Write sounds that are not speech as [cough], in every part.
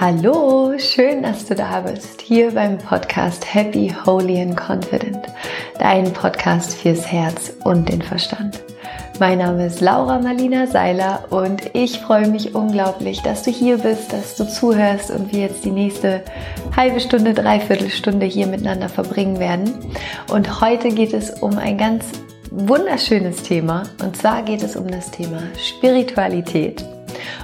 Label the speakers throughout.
Speaker 1: Hallo, schön, dass du da bist, hier beim Podcast Happy, Holy and Confident, dein Podcast fürs Herz und den Verstand. Mein Name ist Laura Marlina Seiler und ich freue mich unglaublich, dass du hier bist, dass du zuhörst und wir jetzt die nächste halbe Stunde, dreiviertel Stunde hier miteinander verbringen werden. Und heute geht es um ein ganz wunderschönes Thema und zwar geht es um das Thema Spiritualität.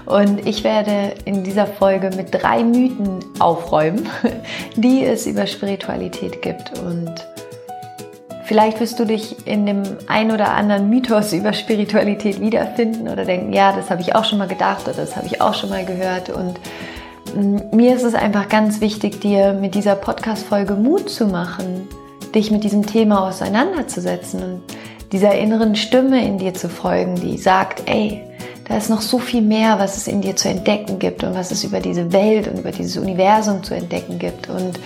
Speaker 1: Und ich werde in dieser Folge mit drei Mythen aufräumen, [laughs] die es über Spiritualität gibt. Und vielleicht wirst du dich in dem ein oder anderen Mythos über Spiritualität wiederfinden oder denken, ja, das habe ich auch schon mal gedacht oder das habe ich auch schon mal gehört. Und mm, mir ist es einfach ganz wichtig, dir mit dieser Podcast-Folge Mut zu machen, dich mit diesem Thema auseinanderzusetzen und dieser inneren Stimme in dir zu folgen, die sagt, ey, da ist noch so viel mehr, was es in dir zu entdecken gibt und was es über diese Welt und über dieses Universum zu entdecken gibt. Und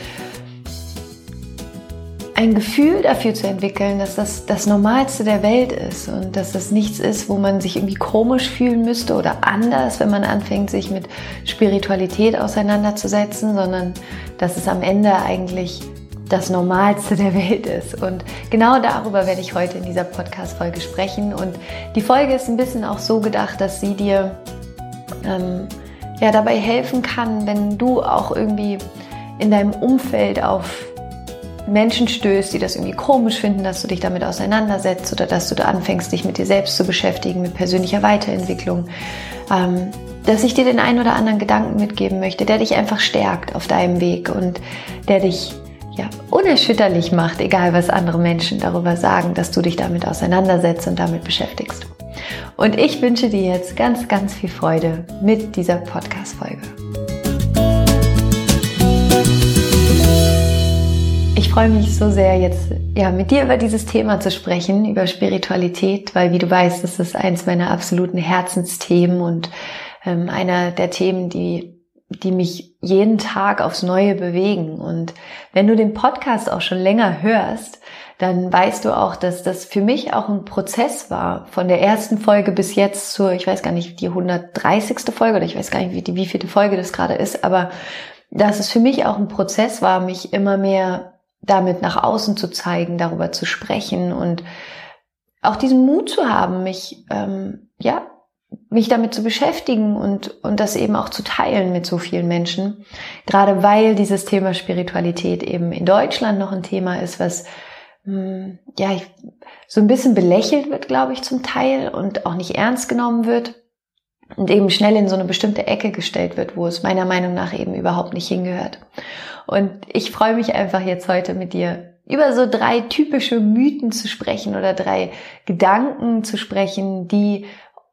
Speaker 1: ein Gefühl dafür zu entwickeln, dass das das Normalste der Welt ist und dass das nichts ist, wo man sich irgendwie komisch fühlen müsste oder anders, wenn man anfängt, sich mit Spiritualität auseinanderzusetzen, sondern dass es am Ende eigentlich das Normalste der Welt ist. Und genau darüber werde ich heute in dieser Podcast-Folge sprechen. Und die Folge ist ein bisschen auch so gedacht, dass sie dir ähm, ja, dabei helfen kann, wenn du auch irgendwie in deinem Umfeld auf Menschen stößt, die das irgendwie komisch finden, dass du dich damit auseinandersetzt oder dass du da anfängst, dich mit dir selbst zu beschäftigen, mit persönlicher Weiterentwicklung, ähm, dass ich dir den einen oder anderen Gedanken mitgeben möchte, der dich einfach stärkt auf deinem Weg und der dich ja, unerschütterlich macht, egal was andere Menschen darüber sagen, dass du dich damit auseinandersetzt und damit beschäftigst. Und ich wünsche dir jetzt ganz, ganz viel Freude mit dieser Podcast-Folge. Ich freue mich so sehr, jetzt ja, mit dir über dieses Thema zu sprechen, über Spiritualität, weil wie du weißt, das ist eins meiner absoluten Herzensthemen und ähm, einer der Themen, die die mich jeden Tag aufs Neue bewegen. Und wenn du den Podcast auch schon länger hörst, dann weißt du auch, dass das für mich auch ein Prozess war, von der ersten Folge bis jetzt zur, ich weiß gar nicht, die 130. Folge oder ich weiß gar nicht, wie, die, wie viele Folge das gerade ist, aber dass es für mich auch ein Prozess war, mich immer mehr damit nach außen zu zeigen, darüber zu sprechen und auch diesen Mut zu haben, mich ähm, ja mich damit zu beschäftigen und, und das eben auch zu teilen mit so vielen Menschen. Gerade weil dieses Thema Spiritualität eben in Deutschland noch ein Thema ist, was hm, ja so ein bisschen belächelt wird, glaube ich, zum Teil und auch nicht ernst genommen wird und eben schnell in so eine bestimmte Ecke gestellt wird, wo es meiner Meinung nach eben überhaupt nicht hingehört. Und ich freue mich einfach jetzt heute mit dir über so drei typische Mythen zu sprechen oder drei Gedanken zu sprechen, die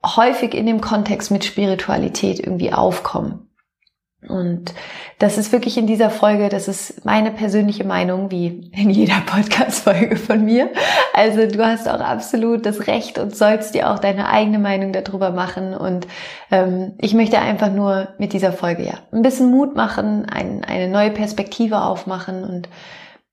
Speaker 1: häufig in dem Kontext mit Spiritualität irgendwie aufkommen. Und das ist wirklich in dieser Folge, das ist meine persönliche Meinung, wie in jeder Podcast-Folge von mir. Also du hast auch absolut das Recht und sollst dir auch deine eigene Meinung darüber machen. Und ähm, ich möchte einfach nur mit dieser Folge ja ein bisschen Mut machen, ein, eine neue Perspektive aufmachen und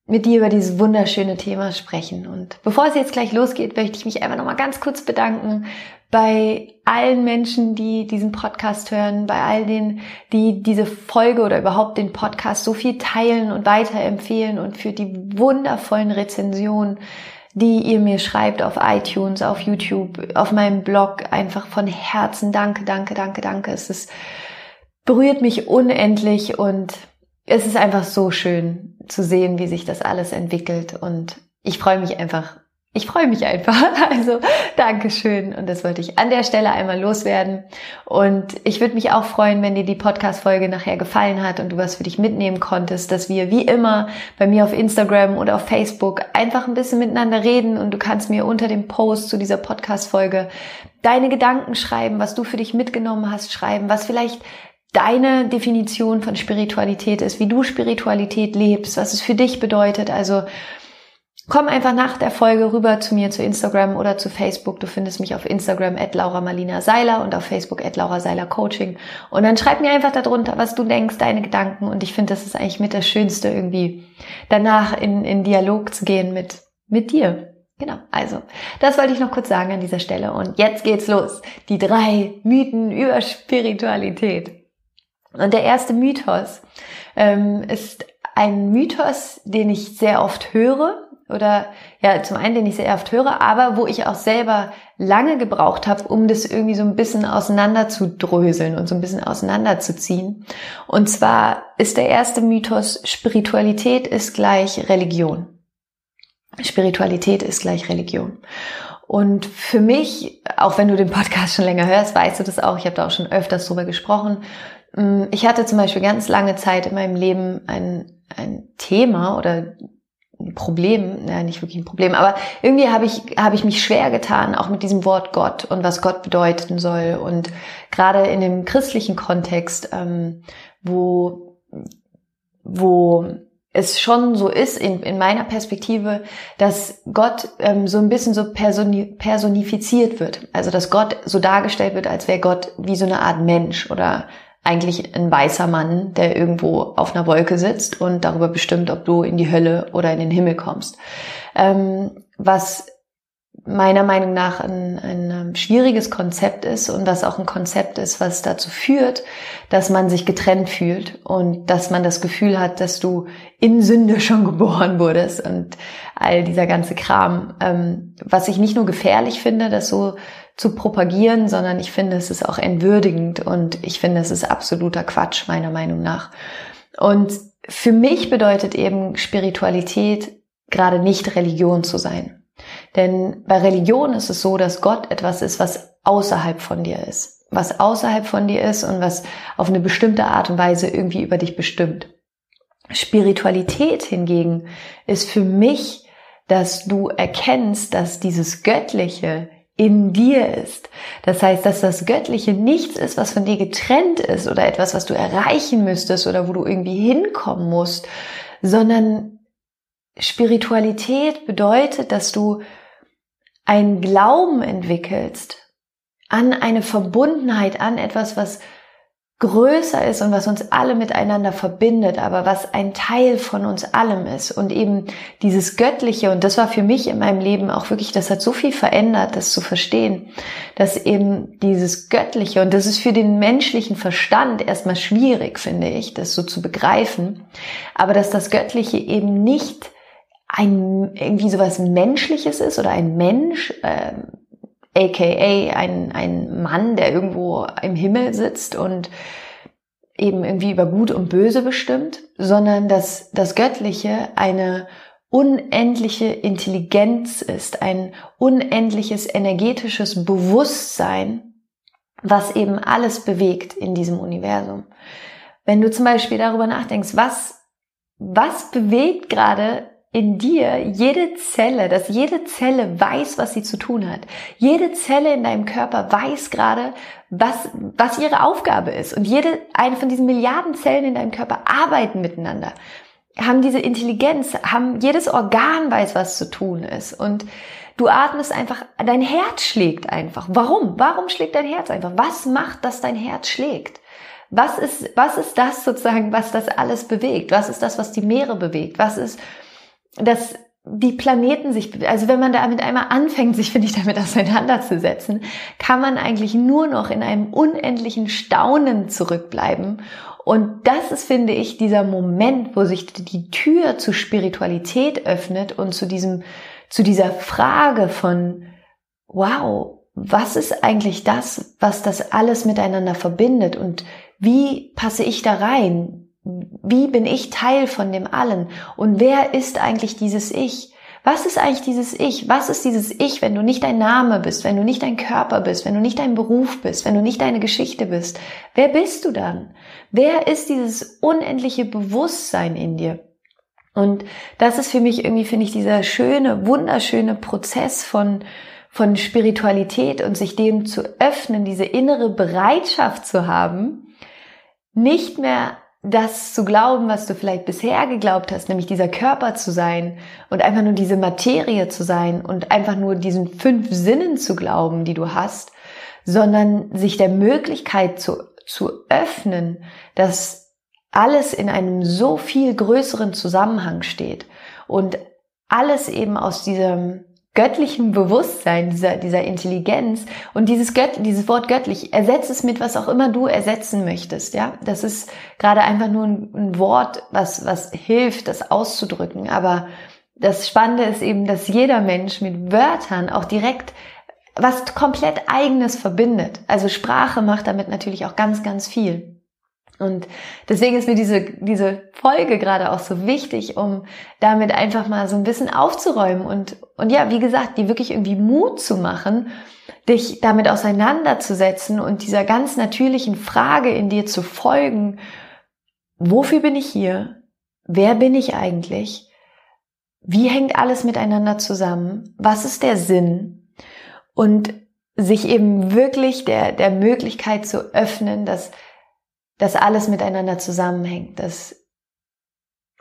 Speaker 1: mit dir über dieses wunderschöne Thema sprechen. Und bevor es jetzt gleich losgeht, möchte ich mich einfach nochmal ganz kurz bedanken bei allen Menschen, die diesen Podcast hören, bei all denen, die diese Folge oder überhaupt den Podcast so viel teilen und weiterempfehlen und für die wundervollen Rezensionen, die ihr mir schreibt auf iTunes, auf YouTube, auf meinem Blog. Einfach von Herzen danke, danke, danke, danke. Es ist, berührt mich unendlich und es ist einfach so schön zu sehen, wie sich das alles entwickelt und ich freue mich einfach ich freue mich einfach. [laughs] Also Dankeschön. Und das wollte ich an der Stelle einmal loswerden. Und ich würde mich auch freuen, wenn dir die Podcast-Folge nachher gefallen hat und du was für dich mitnehmen konntest, dass wir wie immer bei mir auf Instagram oder auf Facebook einfach ein bisschen miteinander reden und du kannst mir unter dem Post zu dieser Podcast-Folge deine Gedanken schreiben, was du für dich mitgenommen hast, schreiben, was vielleicht deine Definition von Spiritualität ist, wie du Spiritualität lebst, was es für dich bedeutet. Also Komm einfach nach der Folge rüber zu mir zu Instagram oder zu Facebook. Du findest mich auf Instagram at Laura Marlina Seiler und auf Facebook at Laura Seiler Coaching. Und dann schreib mir einfach darunter, was du denkst, deine Gedanken. Und ich finde, das ist eigentlich mit das Schönste irgendwie, danach in, in Dialog zu gehen mit, mit dir. Genau, also das wollte ich noch kurz sagen an dieser Stelle. Und jetzt geht's los. Die drei Mythen über Spiritualität. Und der erste Mythos ähm, ist ein Mythos, den ich sehr oft höre oder ja, zum einen, den ich sehr oft höre, aber wo ich auch selber lange gebraucht habe, um das irgendwie so ein bisschen auseinander zu dröseln und so ein bisschen auseinanderzuziehen. Und zwar ist der erste Mythos, Spiritualität ist gleich Religion. Spiritualität ist gleich Religion. Und für mich, auch wenn du den Podcast schon länger hörst, weißt du das auch, ich habe da auch schon öfters drüber gesprochen. Mm, ich hatte zum Beispiel ganz lange Zeit in meinem Leben ein, ein Thema oder Problem, ja, nicht wirklich ein Problem, aber irgendwie habe ich, habe ich mich schwer getan, auch mit diesem Wort Gott und was Gott bedeuten soll. Und gerade in dem christlichen Kontext, ähm, wo, wo es schon so ist, in, in meiner Perspektive, dass Gott ähm, so ein bisschen so personi personifiziert wird. Also dass Gott so dargestellt wird, als wäre Gott wie so eine Art Mensch oder eigentlich ein weißer Mann, der irgendwo auf einer Wolke sitzt und darüber bestimmt, ob du in die Hölle oder in den Himmel kommst. Ähm, was meiner Meinung nach ein, ein ähm, schwieriges Konzept ist und was auch ein Konzept ist, was dazu führt, dass man sich getrennt fühlt und dass man das Gefühl hat, dass du in Sünde schon [laughs] geboren wurdest und all dieser ganze Kram, ähm, was ich nicht nur gefährlich finde, das so zu propagieren, sondern ich finde, es ist auch entwürdigend und ich finde, es ist absoluter Quatsch, meiner Meinung nach. Und für mich bedeutet eben Spiritualität gerade nicht Religion zu sein. Denn bei Religion ist es so, dass Gott etwas ist, was außerhalb von dir ist. Was außerhalb von dir ist und was auf eine bestimmte Art und Weise irgendwie über dich bestimmt. Spiritualität hingegen ist für mich, dass du erkennst, dass dieses Göttliche in dir ist. Das heißt, dass das Göttliche nichts ist, was von dir getrennt ist oder etwas, was du erreichen müsstest oder wo du irgendwie hinkommen musst, sondern Spiritualität bedeutet, dass du einen Glauben entwickelst an eine Verbundenheit, an etwas, was größer ist und was uns alle miteinander verbindet, aber was ein Teil von uns allem ist. Und eben dieses Göttliche und das war für mich in meinem Leben auch wirklich, das hat so viel verändert, das zu verstehen, dass eben dieses Göttliche und das ist für den menschlichen Verstand erstmal schwierig, finde ich, das so zu begreifen, aber dass das Göttliche eben nicht ein irgendwie sowas Menschliches ist oder ein Mensch, äh, aka ein, ein Mann, der irgendwo im Himmel sitzt und eben irgendwie über Gut und Böse bestimmt, sondern dass das Göttliche eine unendliche Intelligenz ist, ein unendliches energetisches Bewusstsein, was eben alles bewegt in diesem Universum. Wenn du zum Beispiel darüber nachdenkst, was, was bewegt gerade in dir jede Zelle, dass jede Zelle weiß, was sie zu tun hat. Jede Zelle in deinem Körper weiß gerade, was, was ihre Aufgabe ist. Und jede eine von diesen Milliarden Zellen in deinem Körper arbeiten miteinander, haben diese Intelligenz, haben jedes Organ weiß, was zu tun ist. Und du atmest einfach, dein Herz schlägt einfach. Warum? Warum schlägt dein Herz einfach? Was macht, dass dein Herz schlägt? Was ist, was ist das sozusagen, was das alles bewegt? Was ist das, was die Meere bewegt? Was ist, dass die Planeten sich, also wenn man damit einmal anfängt, sich, finde ich, damit auseinanderzusetzen, kann man eigentlich nur noch in einem unendlichen Staunen zurückbleiben. Und das ist, finde ich, dieser Moment, wo sich die Tür zur Spiritualität öffnet und zu diesem, zu dieser Frage von, wow, was ist eigentlich das, was das alles miteinander verbindet und wie passe ich da rein? Wie bin ich Teil von dem allen? Und wer ist eigentlich dieses Ich? Was ist eigentlich dieses Ich? Was ist dieses Ich, wenn du nicht dein Name bist, wenn du nicht dein Körper bist, wenn du nicht dein Beruf bist, wenn du nicht deine Geschichte bist? Wer bist du dann? Wer ist dieses unendliche Bewusstsein in dir? Und das ist für mich irgendwie, finde ich, dieser schöne, wunderschöne Prozess von, von Spiritualität und sich dem zu öffnen, diese innere Bereitschaft zu haben, nicht mehr das zu glauben, was du vielleicht bisher geglaubt hast, nämlich dieser Körper zu sein und einfach nur diese Materie zu sein und einfach nur diesen fünf Sinnen zu glauben, die du hast, sondern sich der Möglichkeit zu, zu öffnen, dass alles in einem so viel größeren Zusammenhang steht und alles eben aus diesem göttlichen Bewusstsein, dieser, dieser Intelligenz und dieses, Gött, dieses Wort göttlich, ersetzt es mit was auch immer du ersetzen möchtest, ja. Das ist gerade einfach nur ein, ein Wort, was, was hilft, das auszudrücken. Aber das Spannende ist eben, dass jeder Mensch mit Wörtern auch direkt was komplett eigenes verbindet. Also Sprache macht damit natürlich auch ganz, ganz viel. Und deswegen ist mir diese, diese Folge gerade auch so wichtig, um damit einfach mal so ein bisschen aufzuräumen und, und ja, wie gesagt, die wirklich irgendwie Mut zu machen, dich damit auseinanderzusetzen und dieser ganz natürlichen Frage in dir zu folgen, wofür bin ich hier? Wer bin ich eigentlich? Wie hängt alles miteinander zusammen? Was ist der Sinn? Und sich eben wirklich der, der Möglichkeit zu öffnen, dass dass alles miteinander zusammenhängt, dass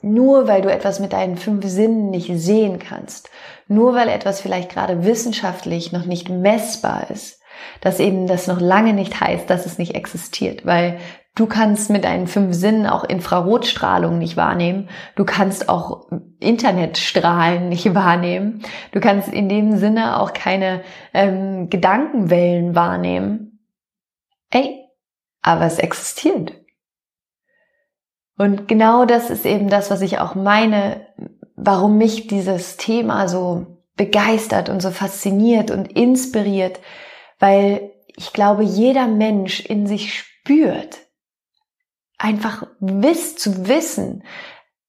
Speaker 1: nur weil du etwas mit deinen fünf Sinnen nicht sehen kannst, nur weil etwas vielleicht gerade wissenschaftlich noch nicht messbar ist, dass eben das noch lange nicht heißt, dass es nicht existiert, weil du kannst mit deinen fünf Sinnen auch Infrarotstrahlung nicht wahrnehmen, du kannst auch Internetstrahlen nicht wahrnehmen, du kannst in dem Sinne auch keine ähm, Gedankenwellen wahrnehmen. Ey, aber es existiert. Und genau das ist eben das, was ich auch meine, warum mich dieses Thema so begeistert und so fasziniert und inspiriert, weil ich glaube, jeder Mensch in sich spürt, einfach wiss zu wissen,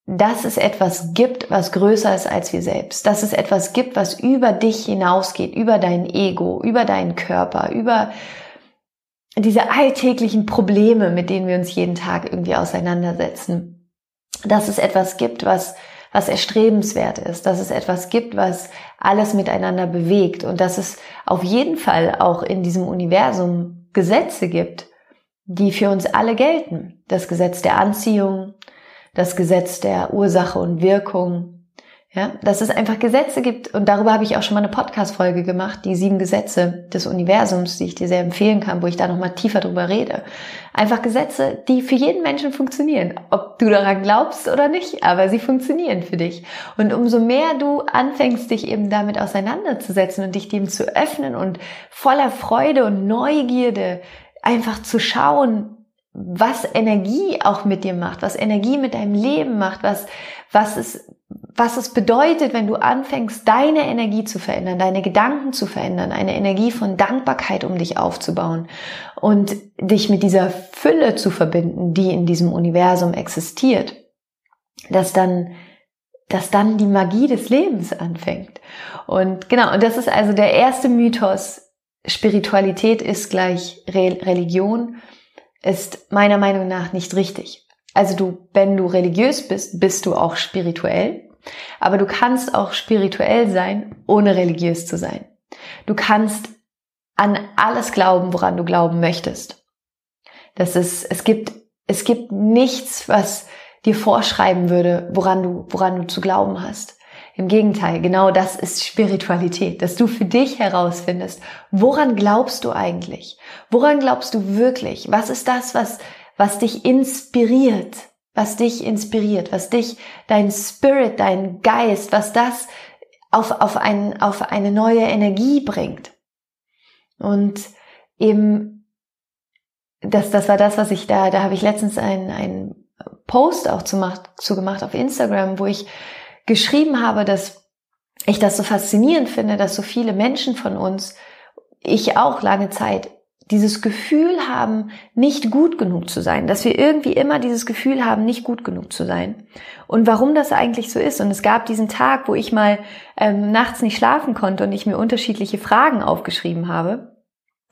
Speaker 1: dass es etwas gibt, was größer ist als wir selbst, dass es etwas gibt, was über dich hinausgeht, über dein Ego, über deinen Körper, über diese alltäglichen Probleme, mit denen wir uns jeden Tag irgendwie auseinandersetzen, dass es etwas gibt, was, was erstrebenswert ist, dass es etwas gibt, was alles miteinander bewegt. Und dass es auf jeden Fall auch in diesem Universum Gesetze gibt, die für uns alle gelten. Das Gesetz der Anziehung, das Gesetz der Ursache und Wirkung, ja, dass es einfach Gesetze gibt und darüber habe ich auch schon mal eine Podcast-Folge gemacht, die sieben Gesetze des Universums, die ich dir sehr empfehlen kann, wo ich da nochmal tiefer drüber rede. Einfach Gesetze, die für jeden Menschen funktionieren, ob du daran glaubst oder nicht, aber sie funktionieren für dich. Und umso mehr du anfängst, dich eben damit auseinanderzusetzen und dich dem zu öffnen und voller Freude und Neugierde einfach zu schauen, was Energie auch mit dir macht, was Energie mit deinem Leben macht, was, was es, was es bedeutet, wenn du anfängst, deine Energie zu verändern, deine Gedanken zu verändern, eine Energie von Dankbarkeit um dich aufzubauen und dich mit dieser Fülle zu verbinden, die in diesem Universum existiert, dass dann dass dann die Magie des Lebens anfängt. Und genau, und das ist also der erste Mythos. Spiritualität ist gleich Re Religion ist meiner Meinung nach nicht richtig. Also du, wenn du religiös bist, bist du auch spirituell. Aber du kannst auch spirituell sein, ohne religiös zu sein. Du kannst an alles glauben, woran du glauben möchtest. Das ist, es gibt, es gibt nichts, was dir vorschreiben würde, woran du, woran du zu glauben hast. Im Gegenteil, genau das ist Spiritualität, dass du für dich herausfindest, woran glaubst du eigentlich? Woran glaubst du wirklich? Was ist das, was, was dich inspiriert? Was dich inspiriert, was dich, dein Spirit, dein Geist, was das auf, auf, ein, auf eine neue Energie bringt. Und eben, das, das war das, was ich da, da habe ich letztens einen, einen Post auch zu, macht, zu gemacht auf Instagram, wo ich geschrieben habe, dass ich das so faszinierend finde, dass so viele Menschen von uns, ich auch lange Zeit, dieses Gefühl haben, nicht gut genug zu sein, dass wir irgendwie immer dieses Gefühl haben, nicht gut genug zu sein. Und warum das eigentlich so ist. Und es gab diesen Tag, wo ich mal ähm, nachts nicht schlafen konnte und ich mir unterschiedliche Fragen aufgeschrieben habe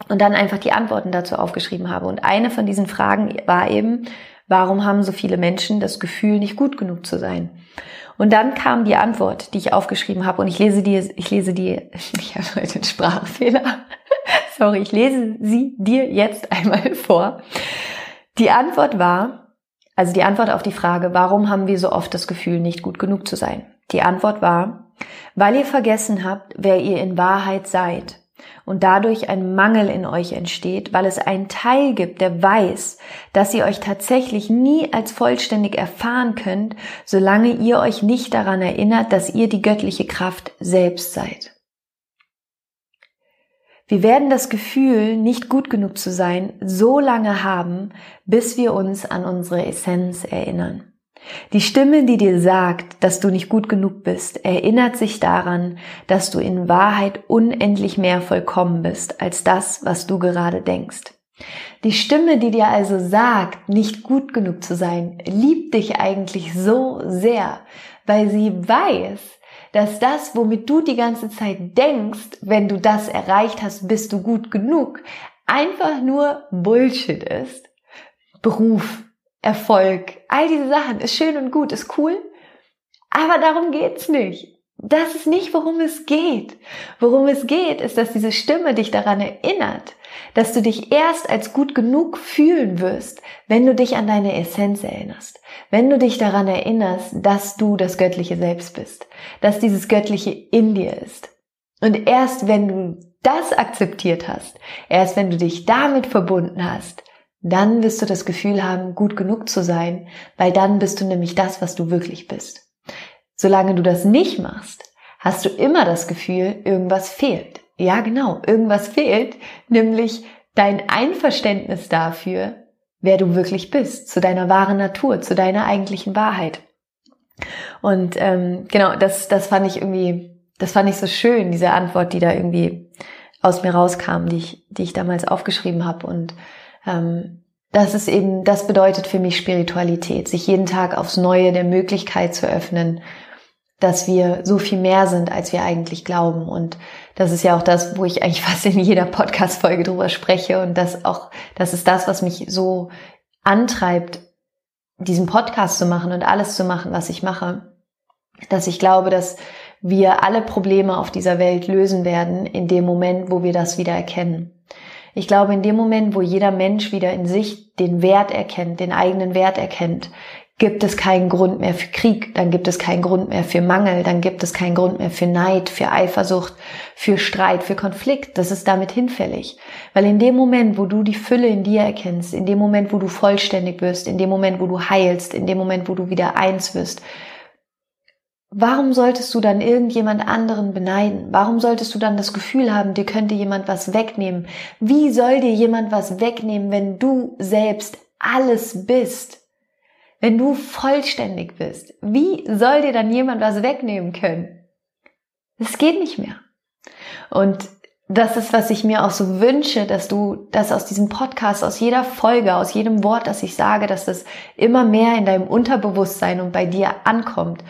Speaker 1: und dann einfach die Antworten dazu aufgeschrieben habe. Und eine von diesen Fragen war eben, warum haben so viele Menschen das Gefühl, nicht gut genug zu sein? Und dann kam die Antwort, die ich aufgeschrieben habe. Und ich lese dir, ich lese dir, [laughs] ich habe heute einen Sprachfehler. [laughs] Sorry, ich lese sie dir jetzt einmal [laughs] vor. Die Antwort war, also die Antwort auf die Frage, warum haben wir so oft das Gefühl, nicht gut genug zu sein? Die Antwort war, weil ihr vergessen habt, wer ihr in Wahrheit seid und dadurch ein Mangel in euch entsteht, weil es einen Teil gibt, der weiß, dass ihr euch tatsächlich nie als vollständig erfahren könnt, solange ihr euch nicht daran erinnert, dass ihr die göttliche Kraft selbst seid. Wir werden das Gefühl, nicht gut genug zu sein, so lange haben, bis wir uns an unsere Essenz erinnern. Die Stimme, die dir sagt, dass du nicht gut genug bist, erinnert sich daran, dass du in Wahrheit unendlich mehr vollkommen bist als das, was du gerade denkst. Die Stimme, die dir also sagt, nicht gut genug zu sein, liebt dich eigentlich so sehr, weil sie weiß, dass das, womit du die ganze Zeit denkst, wenn du das erreicht hast, bist du gut genug, einfach nur Bullshit ist. Beruf, Erfolg, all diese Sachen ist schön und gut, ist cool, aber darum geht's nicht. Das ist nicht, worum es geht. Worum es geht, ist, dass diese Stimme dich daran erinnert, dass du dich erst als gut genug fühlen wirst, wenn du dich an deine Essenz erinnerst. Wenn du dich daran erinnerst, dass du das göttliche Selbst bist, dass dieses göttliche in dir ist. Und erst wenn du das akzeptiert hast, erst wenn du dich damit verbunden hast, dann wirst du das Gefühl haben, gut genug zu sein, weil dann bist du nämlich das, was du wirklich bist. Solange du das nicht machst, hast du immer das Gefühl, irgendwas fehlt. Ja, genau, irgendwas fehlt, nämlich dein Einverständnis dafür, wer du wirklich bist, zu deiner wahren Natur, zu deiner eigentlichen Wahrheit. Und ähm, genau, das, das fand ich irgendwie, das fand ich so schön, diese Antwort, die da irgendwie aus mir rauskam, die ich, die ich damals aufgeschrieben habe. Und das ist eben, das bedeutet für mich Spiritualität, sich jeden Tag aufs Neue der Möglichkeit zu öffnen, dass wir so viel mehr sind, als wir eigentlich glauben. Und das ist ja auch das, wo ich eigentlich [laughs] fast in jeder Podcast-Folge drüber spreche. Und das auch, das ist das, was mich so antreibt, diesen Podcast zu machen und alles zu machen, was ich mache. Dass ich glaube, dass wir alle Probleme auf dieser Welt lösen werden in dem Moment, wo wir das wieder erkennen. Ich glaube, in dem Moment, wo jeder Mensch wieder in sich den Wert erkennt, den eigenen Wert erkennt, gibt es keinen Grund mehr für Krieg, dann gibt es keinen Grund mehr für Mangel, dann gibt es keinen Grund mehr für Neid, für Eifersucht, für Streit, für Konflikt. Das ist damit hinfällig. Weil in dem Moment, wo du die Fülle in dir erkennst, in dem Moment, wo du vollständig wirst, in dem Moment, wo du heilst, in dem Moment, wo du wieder eins wirst, warum solltest du dann irgendjemand anderen beneiden? Warum solltest du dann das Gefühl haben, dir könnte jemand was wegnehmen? Wie soll dir jemand was wegnehmen, wenn du selbst alles bist? Wenn du vollständig bist, wie soll dir dann jemand was wegnehmen können? Es geht nicht mehr. Und das ist, was ich mir auch so wünsche, dass du das aus diesem Podcast, aus jeder Folge, aus jedem Wort, das ich sage, dass das immer mehr in deinem Unterbewusstsein und bei dir ankommt.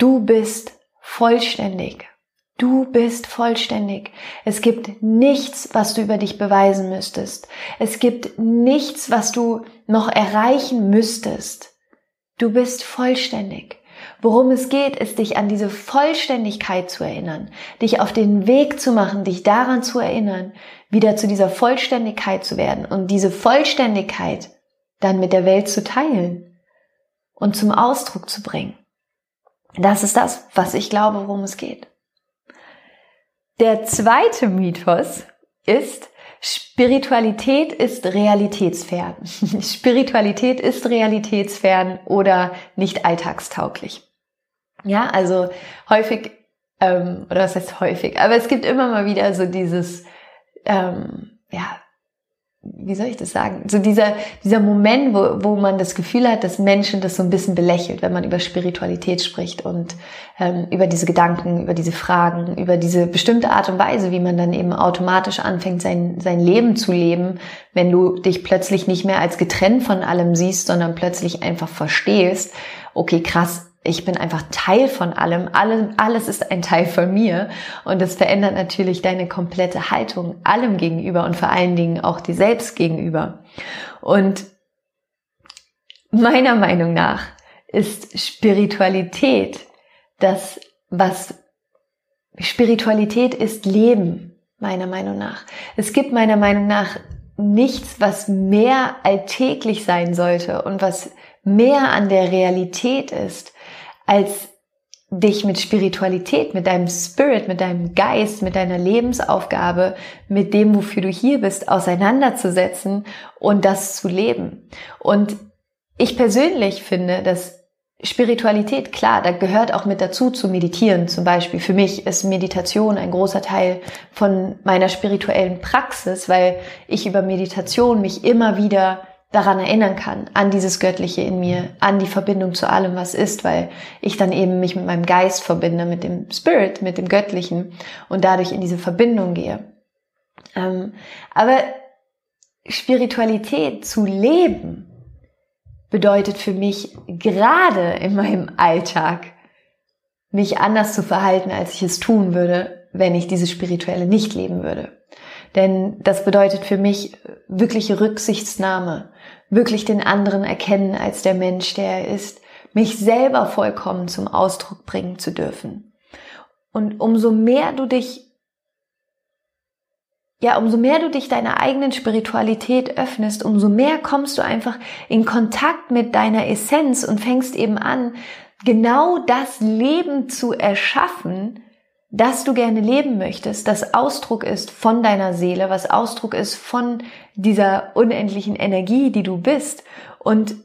Speaker 1: Du bist vollständig. Du bist vollständig. Es gibt nichts, was du über dich beweisen müsstest. Es gibt nichts, was du noch erreichen müsstest. Du bist vollständig. Worum es geht, ist dich an diese Vollständigkeit zu erinnern, dich auf den Weg zu machen, dich daran zu erinnern, wieder zu dieser Vollständigkeit zu werden und diese Vollständigkeit dann mit der Welt zu teilen und zum Ausdruck zu bringen. Das ist das, was ich glaube, worum es geht. Der zweite Mythos ist, Spiritualität ist realitätsfern. [laughs] Spiritualität ist realitätsfern oder nicht alltagstauglich. Ja, also häufig, ähm, oder was heißt häufig, aber es gibt immer mal wieder so dieses, ähm, ja, wie soll ich das sagen? So dieser, dieser Moment, wo, wo man das Gefühl hat, dass Menschen das so ein bisschen belächelt, wenn man über Spiritualität spricht und ähm, über diese Gedanken, über diese Fragen, über diese bestimmte Art und Weise, wie man dann eben automatisch anfängt, sein, sein Leben zu leben, wenn du dich plötzlich nicht mehr als getrennt von allem siehst, sondern plötzlich einfach verstehst, okay, krass, ich bin einfach Teil von allem. Alles ist ein Teil von mir. Und das verändert natürlich deine komplette Haltung allem gegenüber und vor allen Dingen auch dir selbst gegenüber. Und meiner Meinung nach ist Spiritualität das, was Spiritualität ist Leben, meiner Meinung nach. Es gibt meiner Meinung nach nichts, was mehr alltäglich sein sollte und was mehr an der Realität ist, als dich mit Spiritualität, mit deinem Spirit, mit deinem Geist, mit deiner Lebensaufgabe, mit dem, wofür du hier bist, auseinanderzusetzen und das zu leben. Und ich persönlich finde, dass Spiritualität, klar, da gehört auch mit dazu zu meditieren. Zum Beispiel für mich ist Meditation ein großer Teil von meiner spirituellen Praxis, weil ich über Meditation mich immer wieder daran erinnern kann, an dieses Göttliche in mir, an die Verbindung zu allem, was ist, weil ich dann eben mich mit meinem Geist verbinde, mit dem Spirit, mit dem Göttlichen und dadurch in diese Verbindung gehe. Ähm, aber Spiritualität zu leben bedeutet für mich gerade in meinem Alltag, mich anders zu verhalten, als ich es tun würde, wenn ich dieses Spirituelle nicht leben würde. Denn das bedeutet für mich wirkliche Rücksichtsnahme, wirklich den anderen erkennen als der Mensch, der er ist, mich selber vollkommen zum Ausdruck bringen zu dürfen. Und umso mehr du dich, ja, umso mehr du dich deiner eigenen Spiritualität öffnest, umso mehr kommst du einfach in Kontakt mit deiner Essenz und fängst eben an, genau das Leben zu erschaffen, dass du gerne leben möchtest, das Ausdruck ist von deiner Seele, was Ausdruck ist von dieser unendlichen Energie, die du bist. Und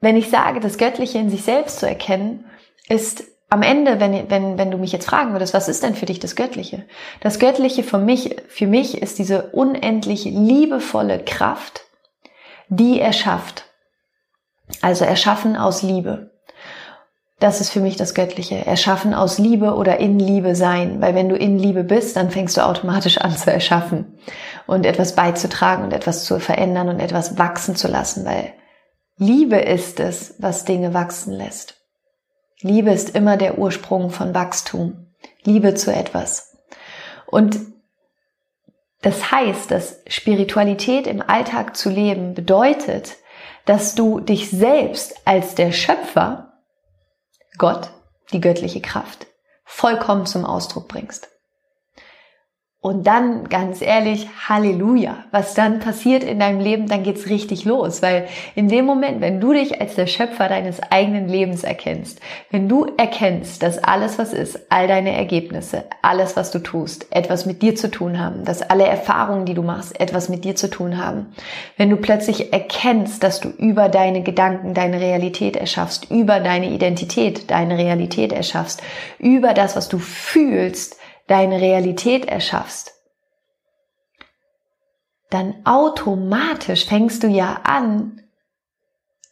Speaker 1: wenn ich sage, das Göttliche in sich selbst zu erkennen, ist am Ende, wenn, wenn, wenn du mich jetzt fragen würdest, was ist denn für dich das Göttliche? Das Göttliche für mich, für mich ist diese unendlich liebevolle Kraft, die erschafft. Also erschaffen aus Liebe. Das ist für mich das Göttliche. Erschaffen aus Liebe oder in Liebe sein. Weil wenn du in Liebe bist, dann fängst du automatisch an zu erschaffen und etwas beizutragen und etwas zu verändern und etwas wachsen zu lassen. Weil Liebe ist es, was Dinge wachsen lässt. Liebe ist immer der Ursprung von Wachstum. Liebe zu etwas. Und das heißt, dass Spiritualität im Alltag zu leben bedeutet, dass du dich selbst als der Schöpfer Gott, die göttliche Kraft, vollkommen zum Ausdruck bringst. Und dann, ganz ehrlich, Halleluja. Was dann passiert in deinem Leben, dann geht's richtig los. Weil in dem Moment, wenn du dich als der Schöpfer deines eigenen Lebens erkennst, wenn du erkennst, dass alles, was ist, all deine Ergebnisse, alles, was du tust, etwas mit dir zu tun haben, dass alle Erfahrungen, die du machst, etwas mit dir zu tun haben, wenn du plötzlich erkennst, dass du über deine Gedanken deine Realität erschaffst, über deine Identität deine Realität erschaffst, über das, was du fühlst, deine Realität erschaffst, dann automatisch fängst du ja an,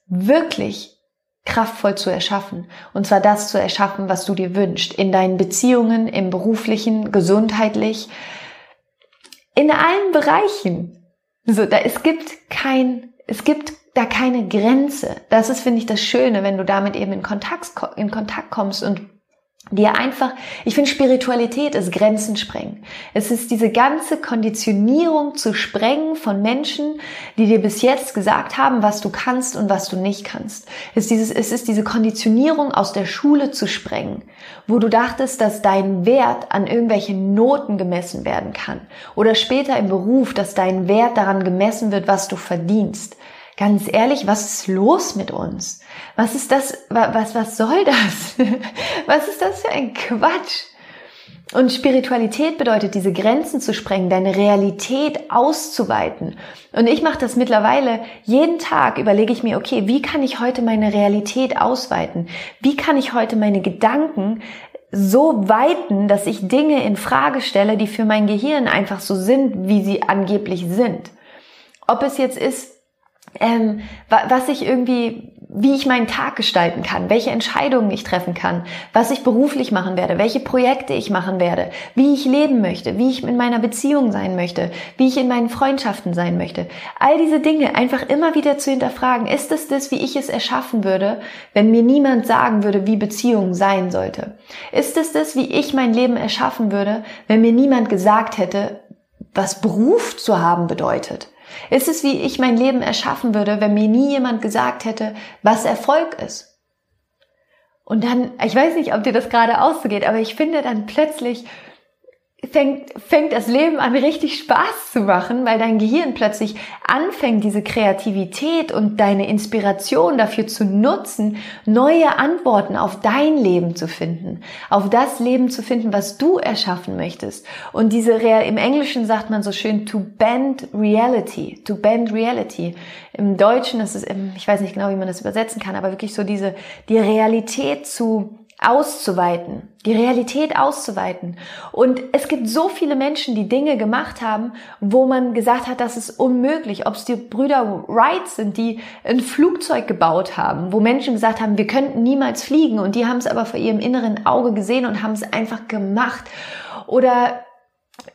Speaker 1: wirklich kraftvoll zu erschaffen. Und zwar das zu erschaffen, was du dir wünschst. In deinen Beziehungen, im beruflichen, gesundheitlich, in allen Bereichen. So, da, es gibt kein, es gibt da keine Grenze. Das ist, finde ich, das Schöne, wenn du damit eben in Kontakt, in Kontakt kommst und dir einfach, ich finde Spiritualität ist Grenzen sprengen. Es ist diese ganze Konditionierung zu sprengen von Menschen, die dir bis jetzt gesagt haben, was du kannst und was du nicht kannst. Es ist, dieses, es ist diese Konditionierung aus der Schule zu sprengen, wo du dachtest, dass dein Wert an irgendwelchen Noten gemessen werden kann oder später im Beruf, dass dein Wert daran gemessen wird, was du verdienst. Ganz ehrlich, was ist los mit uns? Was ist das? Was, was soll das? [laughs] Was ist das für ein Quatsch? Und Spiritualität bedeutet, diese Grenzen zu sprengen, deine Realität auszuweiten. Und ich mache das mittlerweile jeden Tag, überlege ich mir, okay, wie kann ich heute meine Realität ausweiten? Wie kann ich heute meine Gedanken so weiten, dass ich Dinge in Frage stelle, die für mein Gehirn einfach so sind, wie sie angeblich sind? Ob es jetzt ist, ähm, was ich irgendwie, wie ich meinen Tag gestalten kann, welche Entscheidungen ich treffen kann, was ich beruflich machen werde, welche Projekte ich machen werde, wie ich leben möchte, wie ich in meiner Beziehung sein möchte, wie ich in meinen Freundschaften sein möchte. All diese Dinge einfach immer wieder zu hinterfragen. Ist es das, wie ich es erschaffen würde, wenn mir niemand sagen würde, wie Beziehung sein sollte? Ist es das, wie ich mein Leben erschaffen würde, wenn mir niemand gesagt hätte, was Beruf zu haben bedeutet? Ist es, wie ich mein Leben erschaffen würde, wenn mir nie jemand gesagt hätte, was Erfolg ist? Und dann, ich weiß nicht, ob dir das gerade ausgeht, aber ich finde dann plötzlich, fängt, fängt das Leben an richtig Spaß zu machen, weil dein Gehirn plötzlich anfängt, diese Kreativität und deine Inspiration dafür zu nutzen, neue Antworten auf dein Leben zu finden, auf das Leben zu finden, was du erschaffen möchtest. Und diese, im Englischen sagt man so schön, to bend reality, to bend reality. Im Deutschen ist es, ich weiß nicht genau, wie man das übersetzen kann, aber wirklich so diese, die Realität zu auszuweiten, die Realität auszuweiten. Und es gibt so viele Menschen, die Dinge gemacht haben, wo man gesagt hat, das ist unmöglich. Ob es die Brüder Wright sind, die ein Flugzeug gebaut haben, wo Menschen gesagt haben, wir könnten niemals fliegen und die haben es aber vor ihrem inneren Auge gesehen und haben es einfach gemacht. Oder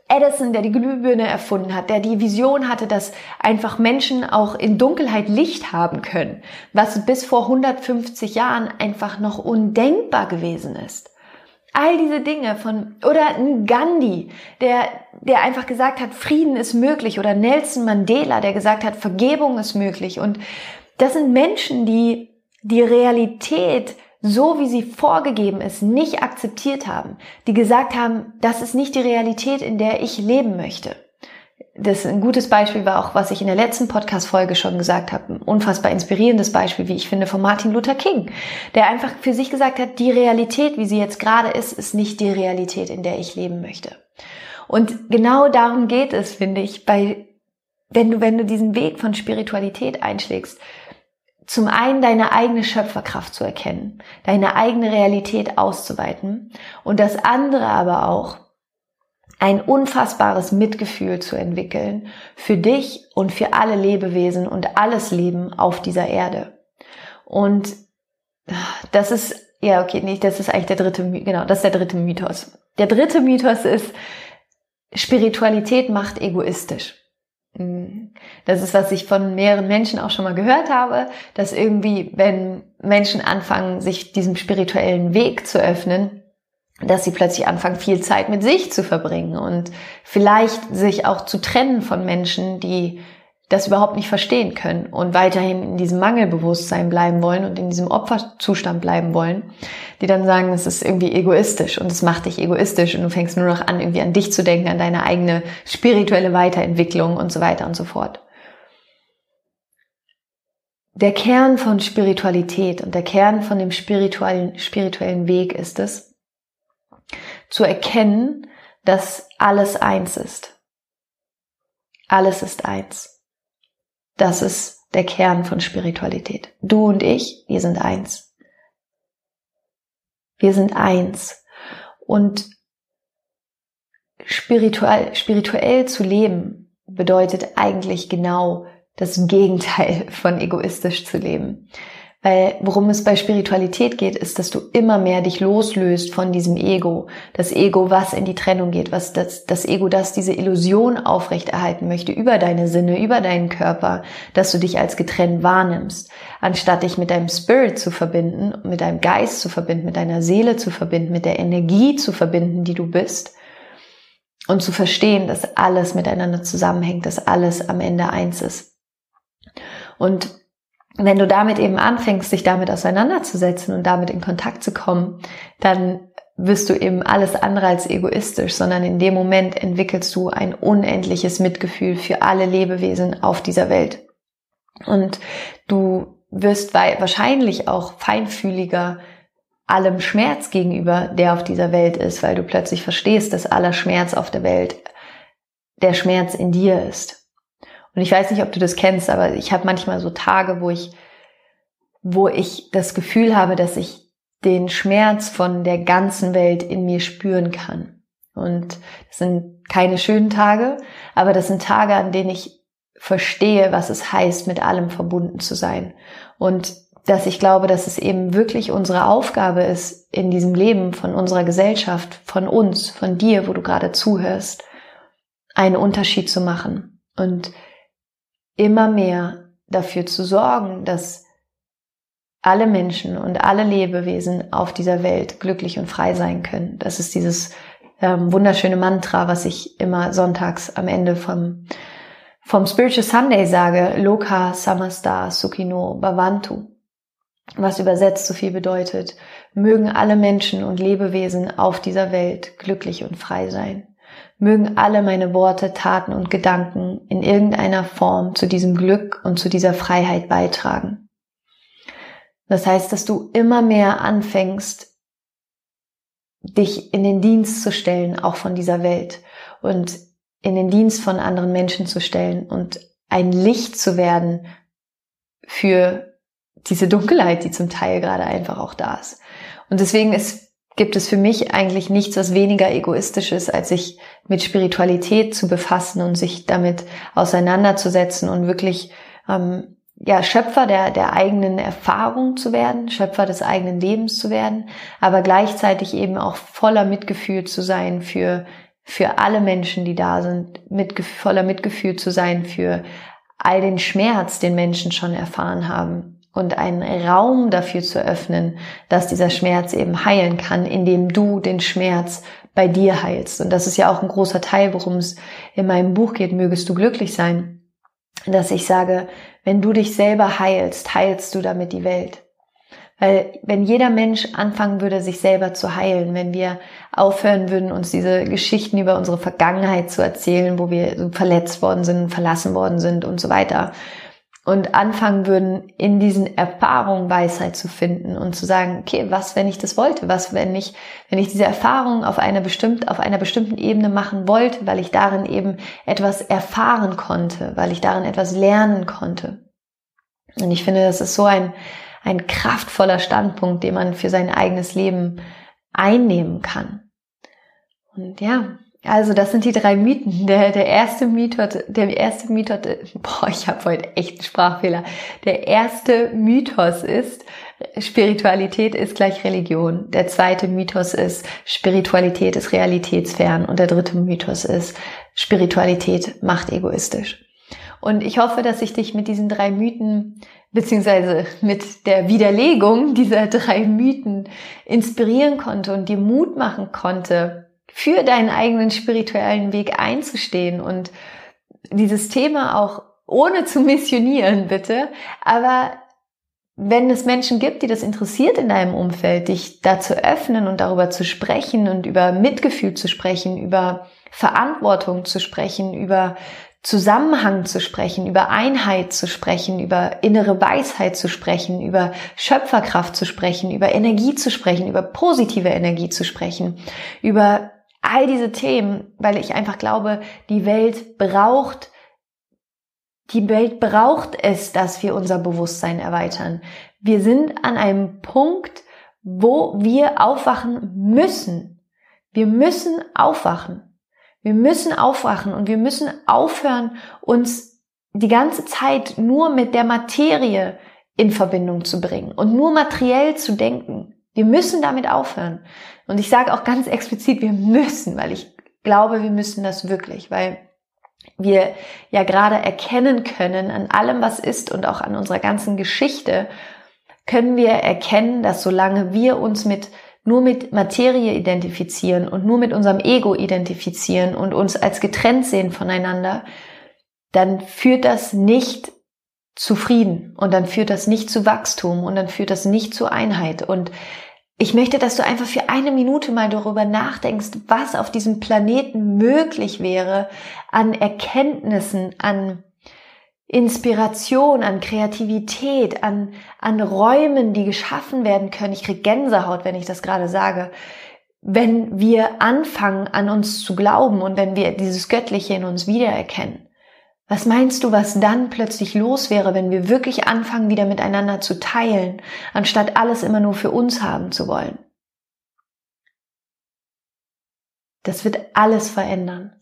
Speaker 1: Edison, der die Glühbirne erfunden hat, der die Vision hatte, dass einfach Menschen auch in Dunkelheit Licht haben können, was bis vor 150 Jahren einfach noch undenkbar gewesen ist. All diese Dinge von, oder ein Gandhi, der, der einfach gesagt hat, Frieden ist möglich, oder Nelson Mandela, der gesagt hat, Vergebung ist möglich. Und das sind Menschen, die die Realität so wie sie vorgegeben ist, nicht akzeptiert haben, die gesagt haben, das ist nicht die Realität, in der ich leben möchte. Das ein gutes Beispiel war auch, was ich in der letzten Podcast-Folge schon gesagt habe, ein unfassbar inspirierendes Beispiel, wie ich finde, von Martin Luther King, der einfach für sich gesagt hat, die Realität, wie sie jetzt gerade ist, ist nicht die Realität, in der ich leben möchte. Und genau darum geht es, finde ich, bei, wenn du, wenn du diesen Weg von Spiritualität einschlägst, zum einen deine eigene Schöpferkraft zu erkennen, deine eigene Realität auszuweiten und das andere aber auch ein unfassbares Mitgefühl zu entwickeln für dich und für alle Lebewesen und alles Leben auf dieser Erde. Und das ist, ja, okay, nicht, das ist eigentlich der dritte, genau, das ist der dritte Mythos. Der dritte Mythos ist, Spiritualität macht egoistisch. Das ist, was ich von mehreren Menschen auch schon mal gehört habe, dass irgendwie, wenn Menschen anfangen, sich diesem spirituellen Weg zu öffnen, dass sie plötzlich anfangen, viel Zeit mit sich zu verbringen und vielleicht sich auch zu trennen von Menschen, die das überhaupt nicht verstehen können und weiterhin in diesem Mangelbewusstsein bleiben wollen und in diesem Opferzustand bleiben wollen, die dann sagen, es ist irgendwie egoistisch und es macht dich egoistisch und du fängst nur noch an, irgendwie an dich zu denken, an deine eigene spirituelle Weiterentwicklung und so weiter und so fort. Der Kern von Spiritualität und der Kern von dem spirituellen, spirituellen Weg ist es, zu erkennen, dass alles eins ist. Alles ist eins. Das ist der Kern von Spiritualität. Du und ich, wir sind eins. Wir sind eins. Und spirituell, spirituell zu leben bedeutet eigentlich genau das Gegenteil von egoistisch zu leben. Weil worum es bei Spiritualität geht, ist, dass du immer mehr dich loslöst von diesem Ego. Das Ego, was in die Trennung geht, was das, das Ego, das diese Illusion aufrechterhalten möchte über deine Sinne, über deinen Körper, dass du dich als getrennt wahrnimmst. Anstatt dich mit deinem Spirit zu verbinden, mit deinem Geist zu verbinden, mit deiner Seele zu verbinden, mit der Energie zu verbinden, die du bist. Und zu verstehen, dass alles miteinander zusammenhängt, dass alles am Ende eins ist. Und wenn du damit eben anfängst, dich damit auseinanderzusetzen und damit in Kontakt zu kommen, dann wirst du eben alles andere als egoistisch, sondern in dem Moment entwickelst du ein unendliches Mitgefühl für alle Lebewesen auf dieser Welt. Und du wirst wahrscheinlich auch feinfühliger allem Schmerz gegenüber, der auf dieser Welt ist, weil du plötzlich verstehst, dass aller Schmerz auf der Welt der Schmerz in dir ist. Und ich weiß nicht, ob du das kennst, aber ich habe manchmal so Tage, wo ich, wo ich das Gefühl habe, dass ich den Schmerz von der ganzen Welt in mir spüren kann. Und das sind keine schönen Tage, aber das sind Tage, an denen ich verstehe, was es heißt, mit allem verbunden zu sein. Und dass ich glaube, dass es eben wirklich unsere Aufgabe ist, in diesem Leben von unserer Gesellschaft, von uns, von dir, wo du gerade zuhörst, einen Unterschied zu machen. Und immer mehr dafür zu sorgen, dass alle Menschen und alle Lebewesen auf dieser Welt glücklich und frei sein können. Das ist dieses ähm, wunderschöne Mantra, was ich immer sonntags am Ende vom, vom Spiritual Sunday sage, Loka Samasta Sukhino Bhavantu, was übersetzt so viel bedeutet, mögen alle Menschen und Lebewesen auf dieser Welt glücklich und frei sein. Mögen alle meine Worte, Taten und Gedanken in irgendeiner Form zu diesem Glück und zu dieser Freiheit beitragen. Das heißt, dass du immer mehr anfängst, dich in den Dienst zu stellen, auch von dieser Welt und in den Dienst von anderen Menschen zu stellen und ein Licht zu werden für diese Dunkelheit, die zum Teil gerade einfach auch da ist. Und deswegen ist gibt es für mich eigentlich nichts, was weniger egoistisch ist, als sich mit Spiritualität zu befassen und sich damit auseinanderzusetzen und wirklich ähm, ja Schöpfer der der eigenen Erfahrung zu werden, Schöpfer des eigenen Lebens zu werden, aber gleichzeitig eben auch voller Mitgefühl zu sein für für alle Menschen, die da sind, mit, voller Mitgefühl zu sein für all den Schmerz, den Menschen schon erfahren haben und einen Raum dafür zu öffnen, dass dieser Schmerz eben heilen kann, indem du den Schmerz bei dir heilst. Und das ist ja auch ein großer Teil, worum es in meinem Buch geht, mögest du glücklich sein, dass ich sage, wenn du dich selber heilst, heilst du damit die Welt. Weil wenn jeder Mensch anfangen würde, sich selber zu heilen, wenn wir aufhören würden, uns diese Geschichten über unsere Vergangenheit zu erzählen, wo wir verletzt worden sind, verlassen worden sind und so weiter, und anfangen würden, in diesen Erfahrungen Weisheit zu finden und zu sagen, okay, was, wenn ich das wollte? Was, wenn ich, wenn ich diese Erfahrung auf einer bestimmt, auf einer bestimmten Ebene machen wollte, weil ich darin eben etwas erfahren konnte, weil ich darin etwas lernen konnte. Und ich finde, das ist so ein, ein kraftvoller Standpunkt, den man für sein eigenes Leben einnehmen kann. Und ja, also das sind die drei Mythen. Der, der erste Mythos, der erste Mythos, boah, ich habe heute echt einen Sprachfehler. Der erste Mythos ist, Spiritualität ist gleich Religion. Der zweite Mythos ist, Spiritualität ist realitätsfern. Und der dritte Mythos ist, Spiritualität macht egoistisch. Und ich hoffe, dass ich dich mit diesen drei Mythen beziehungsweise mit der Widerlegung dieser drei Mythen inspirieren konnte und dir Mut machen konnte, für deinen eigenen spirituellen Weg einzustehen und dieses Thema auch ohne zu missionieren, bitte, aber wenn es Menschen gibt, die das interessiert in deinem Umfeld, dich da zu öffnen und darüber zu sprechen und über Mitgefühl zu sprechen, über Verantwortung zu sprechen, über Zusammenhang zu sprechen, über Einheit zu sprechen, über innere Weisheit zu sprechen, über Schöpferkraft zu sprechen, über Energie zu sprechen, über positive Energie zu sprechen, über all diese Themen, weil ich einfach glaube, die Welt braucht die Welt braucht es, dass wir unser Bewusstsein erweitern. Wir sind an einem Punkt, wo wir aufwachen müssen. Wir müssen aufwachen. Wir müssen aufwachen und wir müssen aufhören, uns die ganze Zeit nur mit der Materie in Verbindung zu bringen und nur materiell zu denken. Wir müssen damit aufhören. Und ich sage auch ganz explizit, wir müssen, weil ich glaube, wir müssen das wirklich, weil wir ja gerade erkennen können an allem, was ist und auch an unserer ganzen Geschichte, können wir erkennen, dass solange wir uns mit nur mit Materie identifizieren und nur mit unserem Ego identifizieren und uns als getrennt sehen voneinander, dann führt das nicht zu Frieden und dann führt das nicht zu Wachstum und dann führt das nicht zu Einheit. Und ich möchte, dass du einfach für eine Minute mal darüber nachdenkst, was auf diesem Planeten möglich wäre an Erkenntnissen, an Inspiration, an Kreativität, an, an Räumen, die geschaffen werden können. Ich krieg Gänsehaut, wenn ich das gerade sage. Wenn wir anfangen, an uns zu glauben und wenn wir dieses Göttliche in uns wiedererkennen. Was meinst du, was dann plötzlich los wäre, wenn wir wirklich anfangen, wieder miteinander zu teilen, anstatt alles immer nur für uns haben zu wollen? Das wird alles verändern.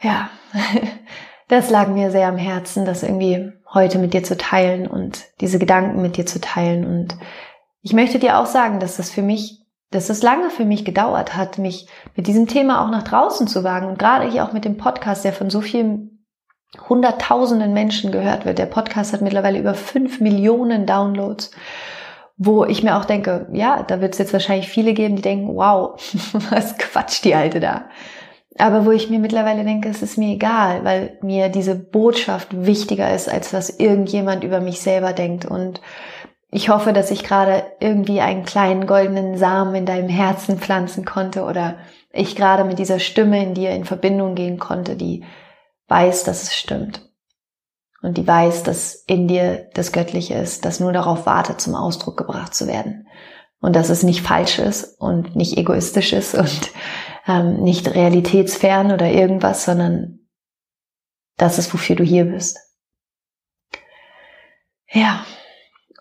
Speaker 1: Ja, [laughs] das lag mir sehr am Herzen, das irgendwie heute mit dir zu teilen und diese Gedanken mit dir zu teilen. Und ich möchte dir auch sagen, dass das für mich dass es lange für mich gedauert hat, mich mit diesem Thema auch nach draußen zu wagen. Und gerade hier auch mit dem Podcast, der von so vielen hunderttausenden Menschen gehört wird. Der Podcast hat mittlerweile über fünf Millionen Downloads, wo ich mir auch denke, ja, da wird es jetzt wahrscheinlich viele geben, die denken, wow, [laughs] was quatscht die Alte da? Aber wo ich mir mittlerweile denke, es ist mir egal, weil mir diese Botschaft wichtiger ist, als was irgendjemand über mich selber denkt. Und Ich hoffe, dass ich gerade irgendwie einen kleinen goldenen Samen in deinem Herzen pflanzen konnte oder ich gerade mit dieser Stimme in dir in Verbindung gehen konnte, die weiß, dass es stimmt. Und die weiß, dass in dir das Göttliche ist, das nur darauf wartet, zum Ausdruck gebracht zu werden. Und dass es nicht falsch ist und nicht egoistisch ist und ähm, nicht realitätsfern oder irgendwas, sondern das ist, wofür du hier bist. Ja,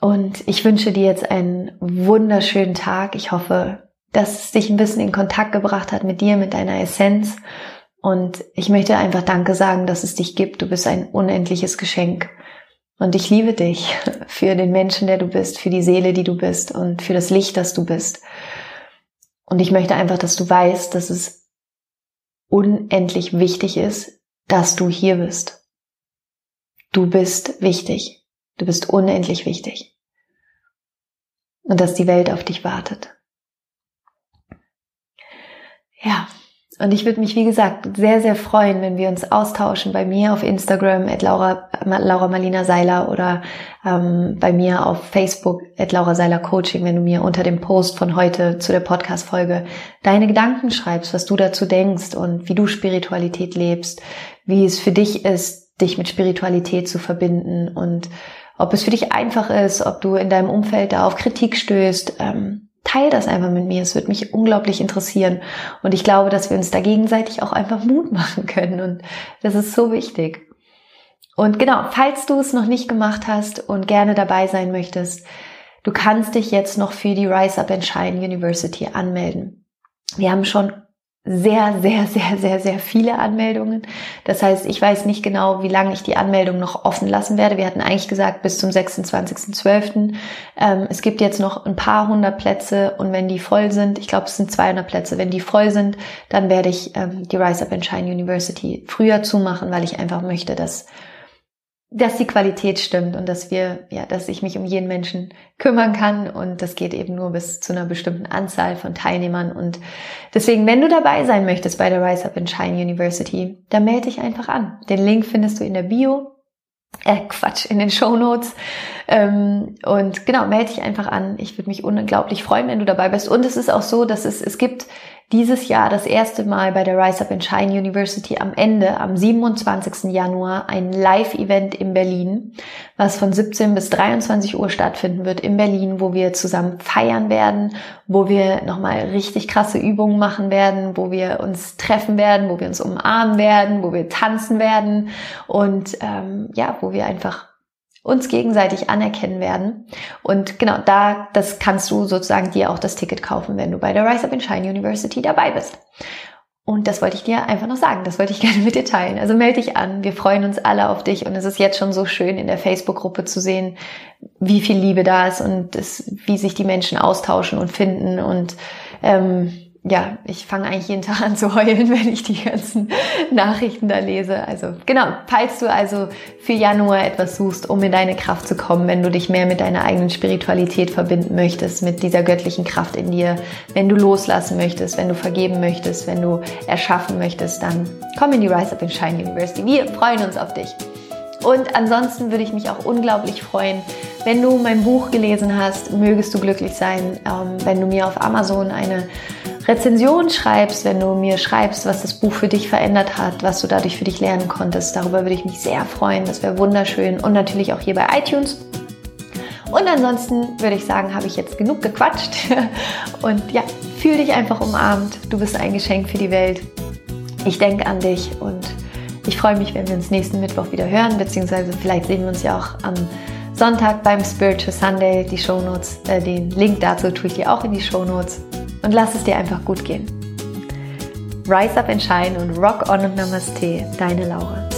Speaker 1: und ich wünsche dir jetzt einen wunderschönen Tag. Ich hoffe, dass es dich ein bisschen in Kontakt gebracht hat mit dir, mit deiner Essenz. Und ich möchte einfach Danke sagen, dass es dich gibt. Du bist ein unendliches Geschenk. Und ich liebe dich [laughs] für den Menschen, der du bist, für die Seele, die du bist und für das Licht, das du bist. Und ich möchte einfach, dass du weißt, dass es unendlich wichtig ist, dass du hier bist. Du bist wichtig. Du bist unendlich wichtig. Und dass die Welt auf dich wartet. Ja, und ich würde mich, wie gesagt, sehr, sehr freuen, wenn wir uns austauschen bei mir auf Instagram at Laura, Laura Marlina Seiler oder ähm, bei mir auf Facebook at Laura Seiler Coaching, wenn du mir unter dem Post von heute zu der Podcast-Folge deine Gedanken schreibst, was du dazu denkst und wie du Spiritualität lebst, wie es für dich ist, dich mit Spiritualität zu verbinden und ob es für dich einfach ist, ob du in deinem Umfeld da auf Kritik stößt. Ähm, teil das einfach mit mir. Es wird mich unglaublich interessieren. Und ich glaube, dass wir uns da gegenseitig auch einfach Mut [laughs] machen können. Und das ist so wichtig. Und genau, falls du es noch nicht gemacht hast und gerne dabei sein möchtest, du kannst dich jetzt noch für die Rise Up Shine University anmelden. Wir haben schon sehr, sehr, sehr, sehr, sehr viele Anmeldungen. Das heißt, ich weiß nicht genau, wie lange ich die Anmeldung noch offen lassen werde. Wir hatten eigentlich gesagt bis zum 26.12. Ähm, es gibt jetzt noch ein paar hundert Plätze und wenn die voll sind, ich glaube, es sind 200 Plätze, wenn die voll sind, dann werde ich ähm, die Rise Up and Shine University früher zumachen, weil ich einfach möchte, dass dass die Qualität stimmt und dass wir, ja, dass ich mich um jeden Menschen kümmern kann. Und das geht eben nur bis zu einer bestimmten Anzahl von Teilnehmern. Und deswegen, wenn du dabei sein möchtest bei der Rise Up and Shine University, dann melde dich einfach an. Den Link findest du in der Bio, äh, Quatsch, in den Show Notes. Ähm, und genau, melde dich einfach an. Ich würde mich unglaublich freuen, wenn du dabei bist. Und es ist auch so, dass es, es gibt dieses Jahr das erste Mal bei der Rise Up and Shine University am Ende, am 27. Januar, ein Live-Event in Berlin, was von 17 bis 23 Uhr stattfinden wird in Berlin, wo wir zusammen feiern werden, wo wir nochmal richtig krasse Übungen machen werden, wo wir uns treffen werden, wo wir uns umarmen werden, wo wir tanzen werden und ähm, ja, wo wir einfach uns gegenseitig anerkennen werden. Und genau da, das kannst du sozusagen dir auch das Ticket kaufen, wenn du bei der Rise Up in Shine University dabei bist. Und das wollte ich dir einfach noch sagen. Das wollte ich [laughs] gerne mit dir teilen. Also melde dich an. Wir freuen uns alle auf dich. Und es ist jetzt schon so schön in der Facebook-Gruppe zu sehen, wie viel Liebe da ist und es, wie sich die Menschen austauschen und finden und ähm, ja, ich fange eigentlich jeden Tag an zu heulen, [laughs] wenn ich die ganzen Nachrichten da lese. Also genau, falls du also für Januar etwas suchst, um in deine Kraft zu kommen, wenn du dich mehr mit deiner eigenen Spiritualität verbinden möchtest, mit dieser göttlichen Kraft in dir, wenn du loslassen möchtest, wenn du vergeben möchtest, wenn du erschaffen möchtest, dann komm in die Rise Up in Shine University. Wir freuen uns auf dich. Und ansonsten würde ich mich auch unglaublich freuen, wenn du mein Buch gelesen hast, mögest du glücklich sein, ähm, wenn du mir auf Amazon eine Rezension schreibst, wenn du mir schreibst, was das Buch für dich verändert hat, was du dadurch für dich lernen konntest. Darüber würde ich mich sehr freuen. Das wäre wunderschön. Und natürlich auch hier bei iTunes. Und ansonsten würde ich sagen, habe ich jetzt genug gequatscht. [laughs] Und ja, fühl dich einfach umarmt. Du bist ein Geschenk für die Welt. Ich denke an dich und ich freue mich, wenn wir uns nächsten Mittwoch wieder hören, beziehungsweise vielleicht sehen wir uns ja auch am Sonntag beim Spiritual Sunday. Die Shownotes, äh, den Link dazu tue ich dir auch in die Shownotes. Und lass es dir einfach gut gehen. Rise up and shine und rock on und Namaste, deine Laura.